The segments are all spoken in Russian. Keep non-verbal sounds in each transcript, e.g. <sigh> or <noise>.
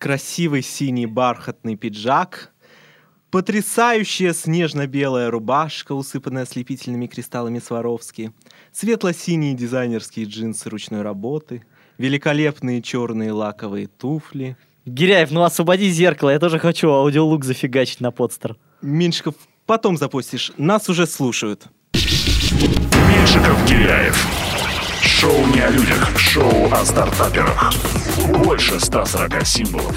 красивый синий бархатный пиджак, потрясающая снежно-белая рубашка, усыпанная ослепительными кристаллами Сваровски, светло-синие дизайнерские джинсы ручной работы, великолепные черные лаковые туфли. Гиряев, ну освободи зеркало, я тоже хочу аудиолук зафигачить на подстер. Меньшиков, потом запустишь, нас уже слушают. Меньшиков Киряев. Шоу не о людях, шоу о стартаперах. Больше 140 символов.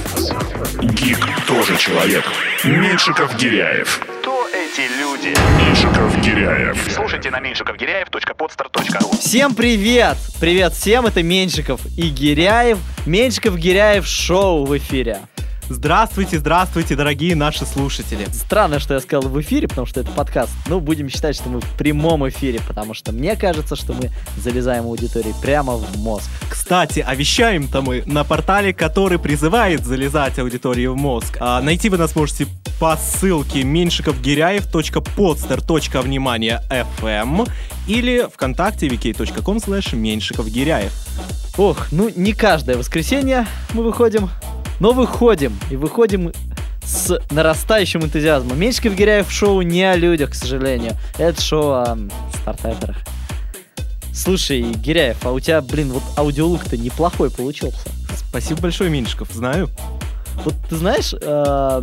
Гик тоже человек. Меньшиков Гиряев. Кто эти люди? Меньшиков Гиряев. Слушайте на меньшиковгиряев.подстар.ру Всем привет! Привет всем, это Меньшиков и Гиряев. Меньшиков Гиряев шоу в эфире. Здравствуйте, здравствуйте, дорогие наши слушатели. Странно, что я сказал в эфире, потому что это подкаст. Ну, будем считать, что мы в прямом эфире, потому что мне кажется, что мы залезаем аудитории прямо в мозг. Кстати, а вещаем-то мы на портале, который призывает залезать аудитории в мозг. А, найти вы нас можете по ссылке меньшиковгиряев.podster. Или вконтакте vk.com slash меньшиковгиряев. Ох, ну не каждое воскресенье мы выходим, но выходим. И выходим с нарастающим энтузиазмом. Меньшиков Гиряев шоу не о людях, к сожалению. Это шоу о стартаперах. Слушай, Гиряев, а у тебя, блин, вот аудиолук-то неплохой получился. Спасибо большое, Меньшиков, знаю. Вот ты знаешь, э,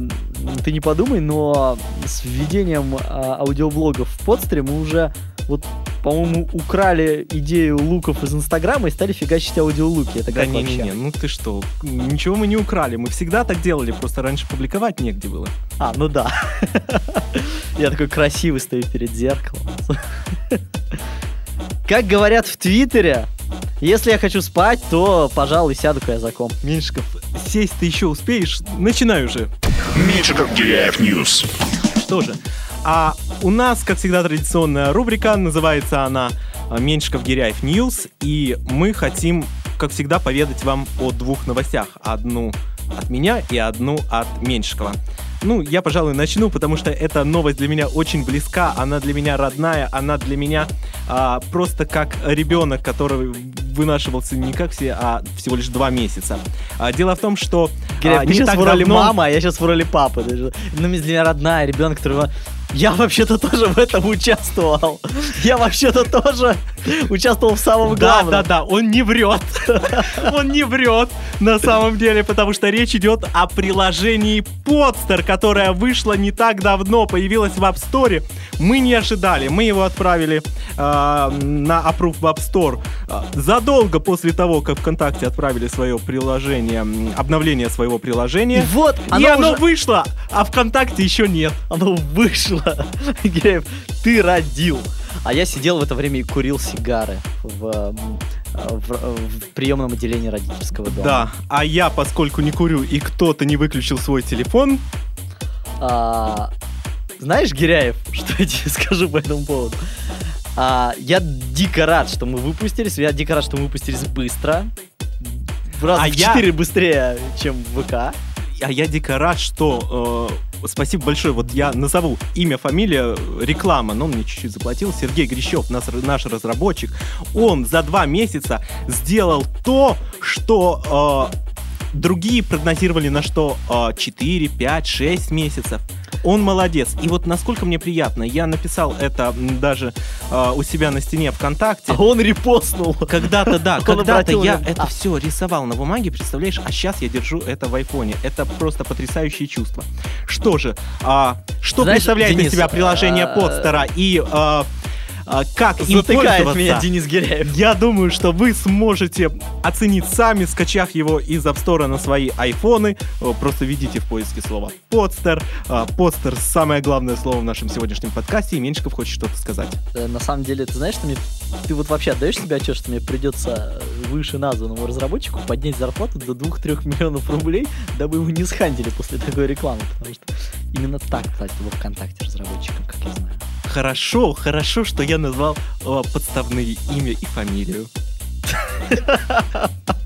ты не подумай, но с введением э, аудиоблогов в подстре мы уже вот по-моему, украли идею луков из Инстаграма и стали фигачить аудиолуки. Это Да как не, вообще? не, не, ну ты что, ничего мы не украли, мы всегда так делали, просто раньше публиковать негде было. А, ну да. Я такой красивый стою перед зеркалом. Как говорят в Твиттере, если я хочу спать, то, пожалуй, сяду за комп. Меньшиков, сесть ты еще успеешь? Начинай уже. Меньшиков Гиряев News. Что же, а у нас, как всегда, традиционная рубрика, называется она а, Меньшиков Гиряев News, и мы хотим, как всегда, поведать вам о двух новостях. Одну от меня и одну от Меньшикова. Ну, я, пожалуй, начну, потому что эта новость для меня очень близка, она для меня родная, она для меня а, просто как ребенок, который вынашивался не как все, а всего лишь два месяца. А, дело в том, что Гиряев, а, ты не сейчас так в роли давно- мамы, а я сейчас в роли папы. Даже. Ну, для меня родная, ребенок, которого... Я вообще-то тоже в этом участвовал. Я вообще-то тоже участвовал в самом Да, главном. да, да, он не врет. Он не врет на самом деле, потому что речь идет о приложении Podster, которое вышло не так давно, появилось в App Store. Мы не ожидали, мы его отправили э, на Approve в App Store э, задолго после того, как ВКонтакте отправили свое приложение, обновление своего приложения. И вот, И оно оно уже- вышло, а ВКонтакте еще нет. Оно вышло. <laughs> Гиряев, ты родил. А я сидел в это время и курил сигары в, в, в приемном отделении родительского дома. Да, а я, поскольку не курю и кто-то не выключил свой телефон, А, знаешь, Гиряев, <laughs> что я тебе скажу по этому поводу? А, я дико рад, что мы выпустились. Я дико рад, что мы выпустились быстро. В раза А в я- 4 быстрее, чем ВК. А я дико рад, что... э, спасибо большое. Вот я назову имя, фамилия, реклама. Но он мне чуть-чуть заплатил. Сергей Грищев, нас, наш разработчик. Он за два месяца сделал то, что э, другие прогнозировали на что э, 4, 5, 6 месяцев. Он молодец. И вот насколько мне приятно, я написал это даже э, у себя на стене ВКонтакте. А он репостнул. Когда-то, да, когда-то я внимание. это все рисовал на бумаге, представляешь, а сейчас я держу это в айфоне. Это просто потрясающее чувство. Что же, а, что Знаешь, представляет Денис, из себя приложение а, Подстера и а, а, как им Затыкает пользоваться? меня Денис Гиряев. Я думаю, что вы сможете оценить сами, скачав его из App Store на свои айфоны. Просто введите в поиске слово подстер. А, Подстер самое главное слово в нашем сегодняшнем подкасте. И Меньшиков хочет что-то сказать. Э, На самом деле, ты знаешь, что мне... Ты вот вообще отдаешь себе отчет, что мне придется выше названному разработчику поднять зарплату до 2-3 миллионов рублей, дабы его не схантили после такой рекламы, потому что именно так платят во ВКонтакте разработчикам, как я знаю. Хорошо, хорошо, что я назвал подставные имя и фамилию. <laughs>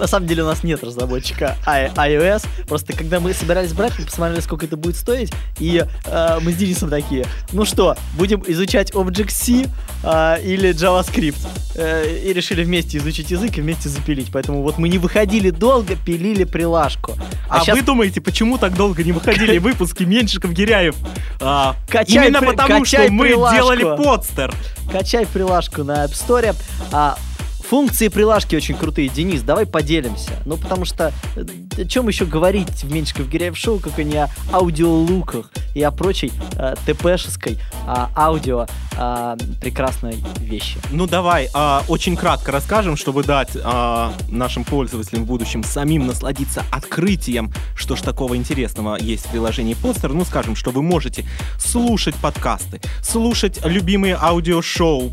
На самом деле у нас нет разработчика iOS. Просто когда мы собирались брать, мы посмотрели, сколько это будет стоить, и э, мы с Денисом такие, ну что, будем изучать Object-C э, или JavaScript? Э, и решили вместе изучить язык и вместе запилить. Поэтому вот мы не выходили долго, пилили прилажку. А, щас вы думаете, почему так долго не выходили <laughs> выпуски Меньшиков Гиряев? А, Качай именно при- потому, качай что мы прилажку. делали подстер. Качай прилажку на App Store. А, функции прилажки очень крутые. Денис, давай поделимся. Ну, потому что э, о чем еще говорить в Меньшиков Гиряев шоу, как и не о аудиолуках и о прочей э, ТПшеской а, аудио а, прекрасной вещи. Ну давай, а, очень кратко расскажем, чтобы дать а, нашим пользователям в будущем самим насладиться открытием, что ж такого интересного есть в приложении Podster. Ну скажем, что вы можете слушать подкасты, слушать любимые аудиошоу,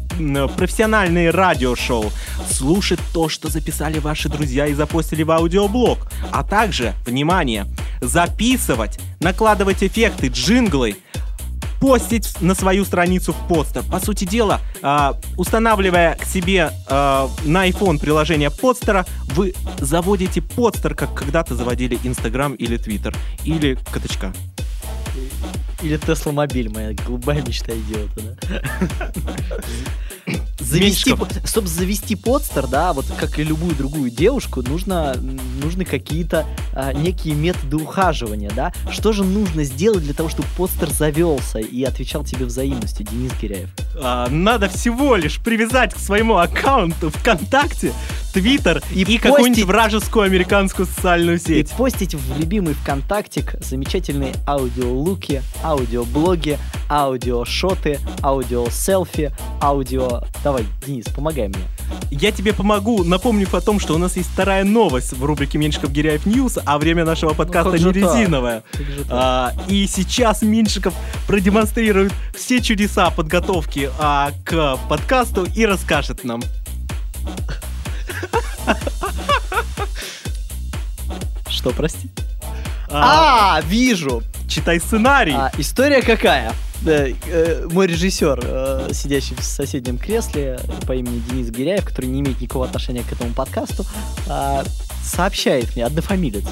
профессиональные радиошоу, слушать то, что записали ваши друзья и запостили в аудиоблог, а также, внимание, записывать, накладывать эффекты, джинглы, постить на свою страницу в постер. По сути дела, а, устанавливая к себе а, на iPhone приложение подстера, вы заводите подстер, как когда-то заводили Instagram или Twitter, или Каточка. Или Тесла Мобиль, моя голубая мечта идиота, да? Завести, чтобы завести подстер, да, вот как и любую другую девушку, нужно, нужны какие-то а, некие методы ухаживания, да. Что же нужно сделать для того, чтобы подстер завелся и отвечал тебе взаимностью, Денис Гиряев? А, надо всего лишь привязать к своему аккаунту ВКонтакте, Твиттер И и, какую-нибудь вражескую американскую социальную И сеть. постить в любимый ВКонтактик замечательные аудиолуки, аудиоблоги, аудиошоты, аудиоселфи, аудио... Давай, Денис, помогай мне. Я тебе помогу, напомнив о том, что у нас есть вторая новость в рубрике Меньшиков Гиряев News, а время нашего подкаста как не резиновое. А, и сейчас Меньшиков продемонстрирует все чудеса подготовки а, к подкасту и расскажет нам. Что, прости? А, А, вижу! читай сценарий. А, история какая? Да, э, мой режиссер, э, сидящий в соседнем кресле по имени Денис Гиряев, который не имеет никакого отношения к этому подкасту, а, сообщает мне, однофамилец,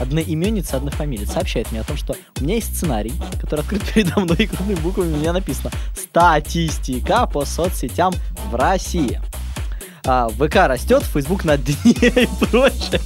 одноименец, однофамилец, сообщает мне о том, что у меня есть сценарий, который открыт передо мной, <laughs> и крупными буквами у меня написано «Статистика по соцсетям в России». А, ВК растет, Facebook на дне и прочее.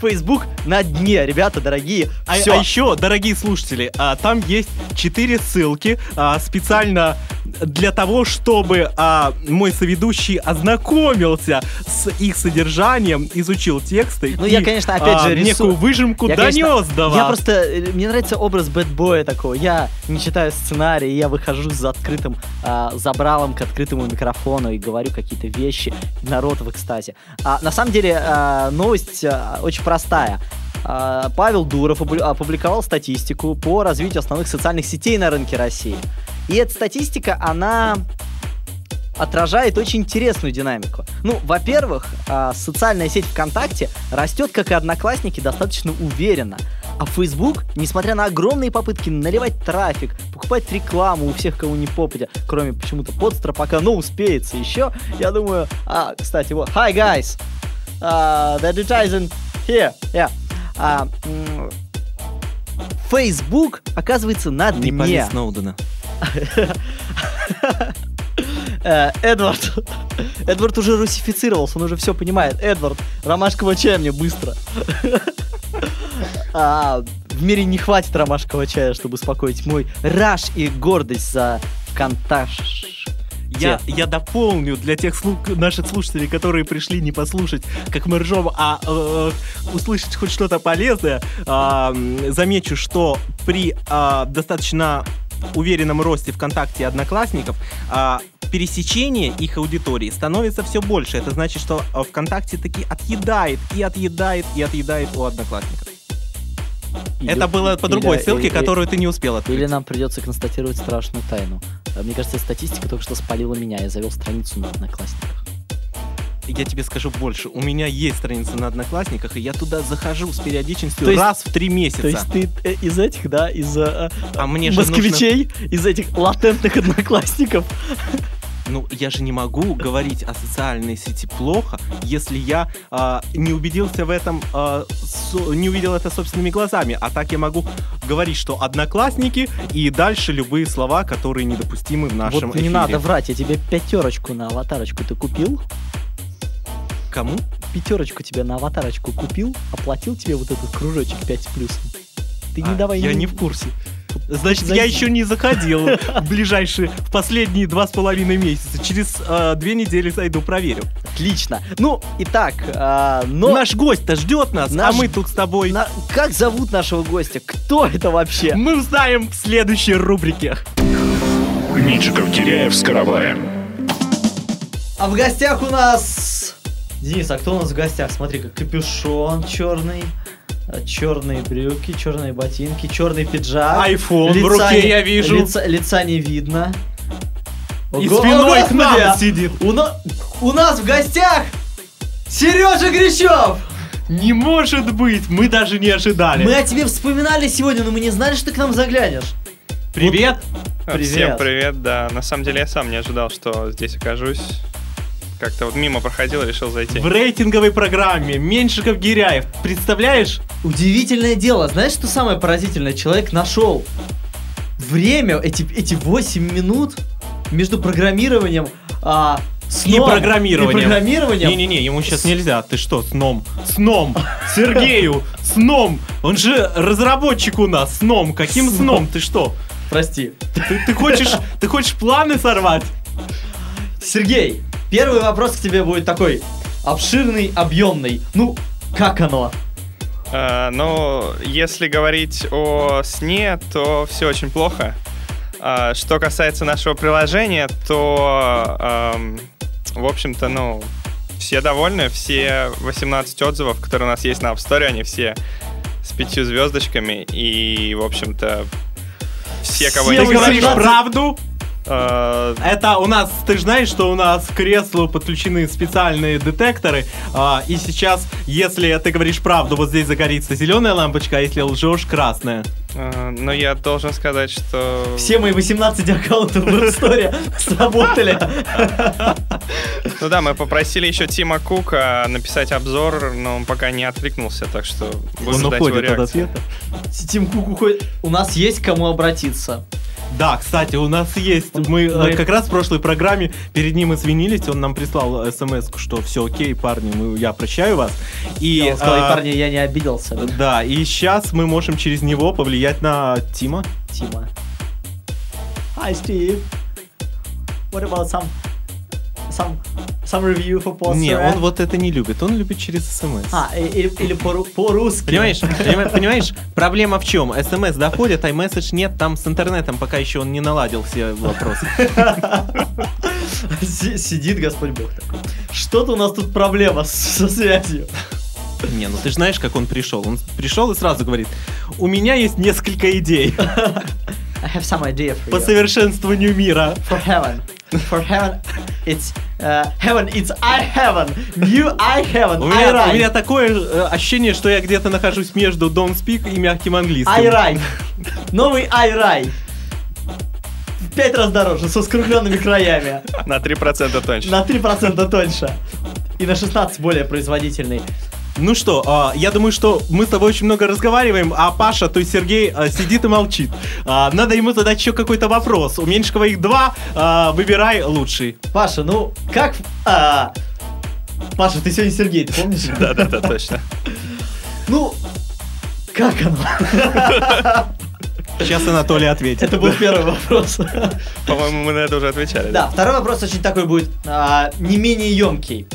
Facebook на дне, ребята дорогие. А, а еще, дорогие слушатели, а, там есть четыре ссылки а, специально для того, чтобы а, мой соведущий ознакомился с их содержанием, изучил тексты. Ну, и, я, конечно, опять а, же, рису- некую выжимку Я, конечно, донес до вас. Я просто... э, Мне нравится образ бэтбоя такого. Я не читаю сценарий, я выхожу с открытым а, забралом к открытому микрофону и говорю какие-то вещи. Народ в экстазе. А, на самом деле, а, новость а, очень простая. А, Павел Дуров опу- опубликовал статистику по развитию основных социальных сетей на рынке России. И эта статистика, она отражает очень интересную динамику. Ну, во-первых, а, социальная сеть ВКонтакте растет, как и Одноклассники, достаточно уверенно. А Facebook, несмотря на огромные попытки наливать трафик, покупать рекламу у всех, кого не попадя, кроме почему-то подстра, пока ну успеется еще, я думаю... А, кстати, вот, hi guys! Uh, the advertising here, yeah. А, м, Facebook оказывается на Не дне. пали Сноудена. Э, Эдвард. Эдвард уже русифицировался, он уже все понимает. Эдвард, ромашкового чая мне быстро. А, в мире не хватит ромашкового чая, чтобы успокоить мой раж и гордость за Конташ. Я, я дополню для тех слу- наших слушателей, которые пришли не послушать, как мы ржем, а э, услышать хоть что-то полезное. м, замечу, что при а, достаточно уверенном росте ВКонтакте и Одноклассников а, пересечение их аудитории становится все больше. Это значит, что а, ВКонтакте таки отъедает и отъедает и отъедает у Одноклассников. Это было по другой или- ссылке, или- которую ты не успел открыть. Или нам придется констатировать страшную тайну. Мне кажется, статистика только что спалила меня. Я завел страницу на Одноклассниках. Я тебе скажу больше. У меня есть страница на Одноклассниках, и я туда захожу с периодичностью То есть- раз в три месяца. То есть ты э, из этих, да, из э, А мне москвичей, из этих латентных одноклассников. Ну, я же не могу говорить о социальной сети плохо, если я а, не убедился в этом, а, со- не увидел это собственными глазами. А так я могу говорить, что одноклассники и дальше любые слова, которые недопустимы в нашем вот не эфире. надо врать, я тебе пятерочку на аватарочку ты купил? Кому? Пятерочку тебе на аватарочку купил, оплатил тебе вот этот кружочек 5 с плюсом. Ты не А, давай я не- не в курсе. Значит, Зайди. я еще не заходил в ближайшие, в последние два с половиной месяца. Через а, две недели зайду, проверю. Отлично. Ну, итак, а, но... Наш гость-то ждет нас, Наш- а мы тут с тобой. на- Как зовут нашего гостя? Кто это вообще? Мы узнаем в следующей рубрике. Меньшиков Киряев с караваем. А в гостях у нас... Денис, а кто у нас в гостях? Смотри, как капюшон черный, черные брюки, черные ботинки, черный пиджак. Айфон в Лица руке не- я вижу. Лица, лица не видно. И Ого, спиной к нам сидит. У, на- у нас в гостях Сережа Грищев! Не может быть, мы даже не ожидали. Мы о тебе вспоминали сегодня, но мы не знали, что ты к нам заглянешь. Привет. Привет. Всем привет, да. На самом деле я сам не ожидал, что здесь окажусь. Как-то вот мимо проходил, решил зайти. В рейтинговой программе Меньшиков Гиряев. Представляешь? Удивительное дело. Знаешь, что самое поразительное? Человек нашел время, эти, эти 8 минут между программированием а, сном И программированием. и программированием. Не-не-не, ему сейчас нельзя. Ты что, сном? Сном. <laughs> Сергею, сном. Он же разработчик у нас. Сном. Каким Сном. сном? Ты что? Прости. Ты, ты хочешь, ты хочешь планы сорвать? Сергей, первый вопрос к тебе будет такой обширный, объемный. Ну, как оно? А, ну, если говорить о сне, то все очень плохо. А, что касается нашего приложения, то, ам, в общем-то, ну, все довольны, все 18 отзывов, которые у нас есть на App Store, они все с пятью звездочками, и, в общем-то, все, кого Все я говоришь 18 правду? А, Это у нас, ты же знаешь, что у нас к креслу подключены специальные детекторы, а, и сейчас, если ты говоришь правду, вот здесь загорится зеленая лампочка, а если лжешь, красная. а, но я должен сказать, что... Все мои 18 аккаунтов в Store сработали. Ну да, мы попросили еще Тима Кука написать обзор, но он пока не откликнулся, так что будем Он ждать его уходит от реакции. ответа. Тим Кук уходит. У нас есть к кому обратиться. Да, кстати, у нас есть. Мы, э, Мы- как раз в прошлой программе перед ним извинились. Он нам прислал смс, что все окей, парни, мы, я прощаю вас. И, Я сказал, а, парни, я не обиделся. Да, и сейчас мы можем через него повлиять на Тима. Тима. Hi, Steve. What about some some some review for poster? Не, он вот это не любит. Он любит через смс. А, или, или по- по-русски. Понимаешь, <laughs> понима- понимаешь, проблема в чем? СМС доходит, а месседж нет, там с интернетом пока еще он не наладил все вопросы. <laughs> Си- Сидит Господь Бог такой. Что-то у нас тут проблема со связью. Не, ну ты же знаешь, как он пришел. Он пришел и сразу говорит, у меня есть несколько идей <laughs> I have some idea for по you. совершенствованию мира. For heaven. For heaven, it's uh, heaven, it's I heaven. New I heaven. У I меня, у меня такое э, ощущение, что я где-то нахожусь между Don't Speak и мягким английским. I right. Новый I. В пять раз дороже, со скругленными краями. На 3% тоньше. На 3% тоньше. И на 16 более производительный. Ну что, а, я думаю, что мы с тобой очень много разговариваем, а Паша, то есть Сергей, а, сидит и молчит. А, надо ему задать еще какой-то вопрос. У Меньшикова их два, выбирай лучший. Паша, ну как... а, Паша, ты сегодня Сергей, ты помнишь? <laughs> Да-да-да, точно. Ну, как оно? Сейчас Анатолий ответит. Это был первый вопрос. По-моему, мы на это уже отвечали. Да, второй вопрос очень такой будет не менее емкий.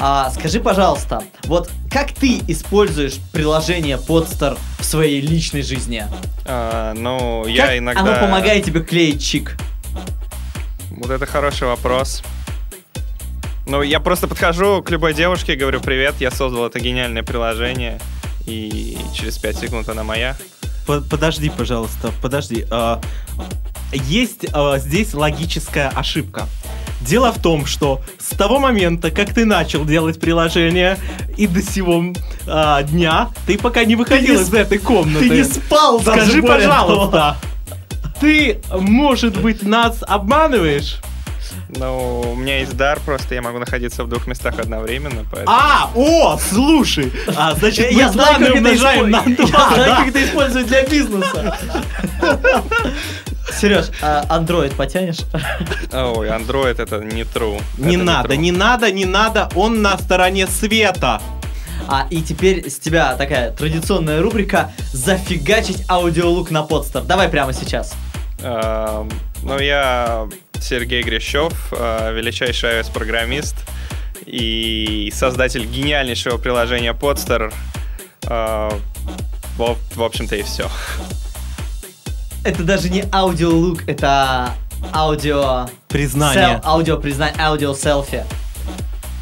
А, скажи, пожалуйста, вот как ты используешь приложение Podster в своей личной жизни? А, ну, я как иногда... оно помогает тебе клеить чик? Вот это хороший вопрос. Ну, я просто подхожу к любой девушке и говорю, привет, я создал это гениальное приложение, и через 5 секунд она моя. По- Подожди, пожалуйста, подожди. А, Есть а, здесь логическая ошибка. Дело в том, что с того момента, как ты начал делать приложение, и до сего а, дня, ты пока не выходил не из сп- этой комнаты. Ты не спал даже Скажи, более того. пожалуйста, ты, может быть, нас обманываешь? Ну, у меня есть дар, просто я могу находиться в двух местах одновременно, поэтому... А, о, слушай! А, значит, мы Я знаю, как это умножаем на два, Я знаю, да? как это использовать для бизнеса. <laughs> Сереж, <laughs> а Android потянешь? Ой, Android это не true. Не Это надо, true. не надо, не надо, он на стороне света. А, и теперь с тебя такая традиционная рубрика «Зафигачить аудиолук на подстер». Давай прямо сейчас. Эм, Ну, я Сергей Грящев, э, величайший iOS-программист и создатель гениальнейшего приложения Podster. В в общем-то и все. Это даже не аудиолук, это аудио... Признание. сел- аудио признание, аудио селфи.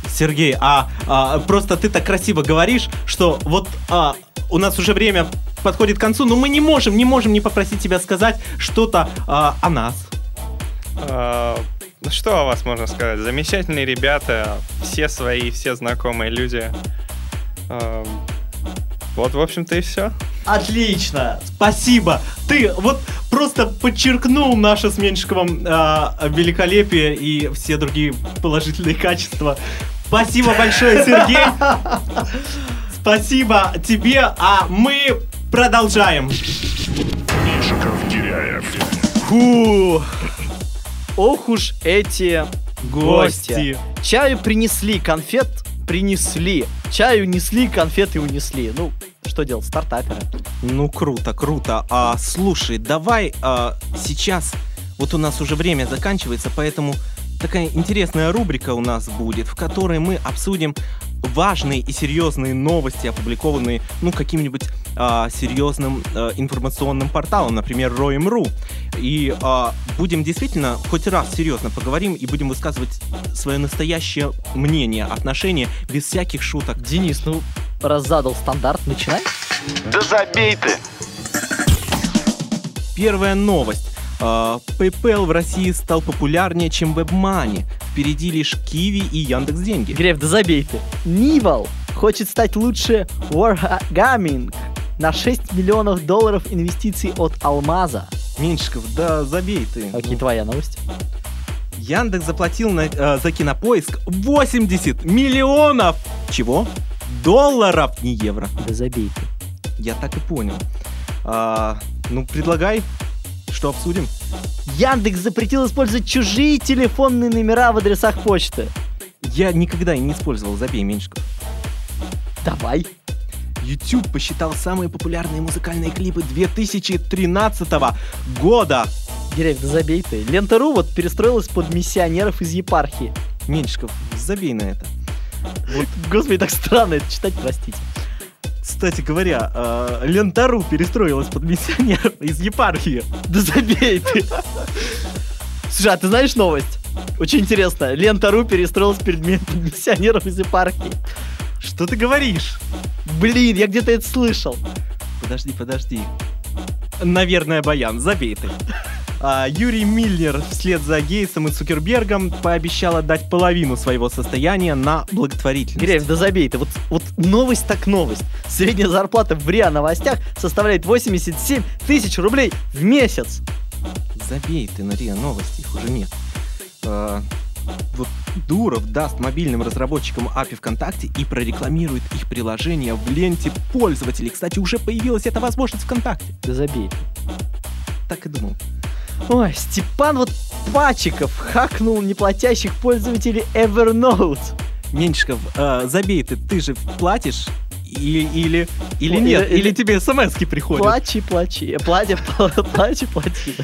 Сергей, а, а, просто ты так красиво говоришь, что вот а, у нас уже время подходит к концу, но мы не можем, не можем не попросить тебя сказать что-то а, о нас. Э, Ну, что о вас можно сказать? Замечательные ребята, все свои, все знакомые люди. Эм, Вот, в общем-то, и все. Отлично! Спасибо. Ты вот просто подчеркнул наше с Меньшиковым а, великолепие и все другие положительные качества. Спасибо большое, Сергей. Спасибо тебе, а мы продолжаем. Меньшиков Гиряев. Фу, Ох уж эти гости. гости. Чаю принесли, конфет принесли. Чаю несли, конфеты унесли. Ну, что делать, стартаперы. Ну круто, круто. А слушай, давай а, сейчас. Вот у нас уже время заканчивается, поэтому такая интересная рубрика у нас будет, в которой мы обсудим важные и серьезные новости, опубликованные, ну, каким-нибудь а, серьезным а, информационным порталом, например, Roim.ru. И а, будем действительно хоть раз серьезно поговорим и будем высказывать свое настоящее мнение, отношение, без всяких шуток. Денис, ну, раз задал стандарт, начинай. Да забей ты! Первая новость. А, PayPal в России стал популярнее, чем WebMoney. Впереди лишь Kiwi и Яндекс Деньги. Греф, да забей ты. Нивал хочет стать лучше Wargaming на 6 миллионов долларов инвестиций от Алмаза. Меньшиков, да забей ты. Окей, твоя новость. Яндекс заплатил на- э, за кинопоиск 80 миллионов. Чего? Долларов, не евро. Да забей ты. Я так и понял. А, ну, предлагай, что обсудим. Яндекс запретил использовать чужие телефонные номера в адресах почты. Я никогда и не использовал забей Меньшиков. Давай. YouTube посчитал самые популярные музыкальные клипы 2013 года. Гирев, да забей ты. Лента.ру вот перестроилась под миссионеров из епархии. Меньшиков, забей на это. <laughs> Господи, так странно это читать, простите. Кстати говоря, э, Лента.ру перестроилась под миссионеров из епархии. Да забей ты. Слушай, а ты знаешь новость? Очень интересно. Лента.ру перестроилась перед ми- под миссионеров из епархии. Что ты говоришь? Блин, я где-то это слышал. Подожди, подожди. Наверное, Баян, забей ты. А, Юрий Миллер вслед за Гейтсом и Цукербергом пообещал отдать половину своего состояния на благотворительность. Греф, да забей ты. Вот, вот новость так новость. Средняя зарплата в РИА новостях составляет 87 тысяч рублей в месяц. Забей ты на РИА новости, их уже нет. А, вот Дуров даст мобильным разработчикам API ВКонтакте и прорекламирует их приложение в ленте пользователей. Кстати, уже появилась эта возможность ВКонтакте. Да забей. Так и думал. Ой, Степан вот Пачиков хакнул неплатящих пользователей Evernote. Меньшиков, а, забей ты, ты же платишь или, или, или нет, или- или тебе смс приходят. Плачи, плачи. Э, Плати, <laughs> плачи, плати.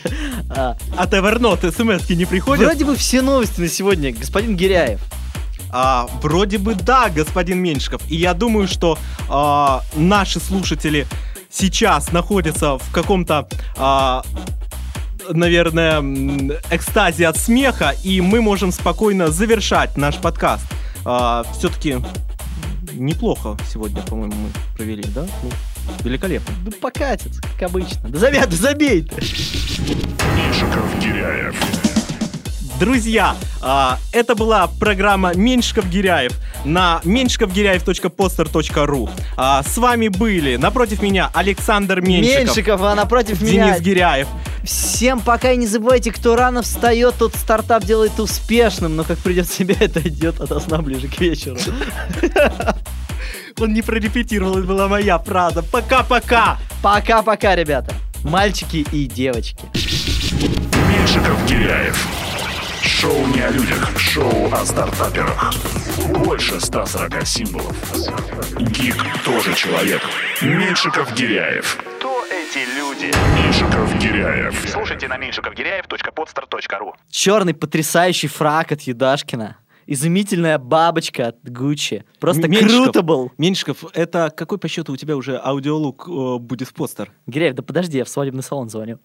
А, От Evernote смс не приходят? Вроде бы все новости на сегодня, господин Гиряев. А, вроде бы да, господин Меньшиков. И я думаю, что а, наши слушатели сейчас находятся в каком-то, а, наверное, экстазе от смеха, и мы можем спокойно завершать наш подкаст. все-таки неплохо сегодня, по-моему, мы провели, да? Ну, великолепно. Ну, покатится, как обычно. Да забей, да забей ты. Меньшиков Гиряев. Друзья, а, это была программа Меньшиков Гиряев на меньшиковгиряев.постер.ру. А, С вами были напротив меня Александр Меньшиков, Меньшиков, а напротив Денис меня Гиряев Всем пока и не забывайте, кто рано встает, тот стартап делает успешным, но как придет в себя, это идет от сна ближе к вечеру. Он не прорепетировал, это была моя правда. Пока-пока! Пока-пока, ребята. Мальчики и девочки. Меньшиков Гиряев. Шоу не о людях, шоу о стартаперах. Больше 140 символов. Гик тоже человек. Меньшиков Гиряев. Кто эти люди? Меньшиков Гиряев. Слушайте на меньшиковгиряев.podster.ru Черный потрясающий фрак от Юдашкина. Изумительная бабочка от Гуччи. Просто Меньшиков. круто был. Меньшиков, это какой по счету у тебя уже аудиолук э, будет в постер? Гиряев, да подожди, я в свадебный салон звоню.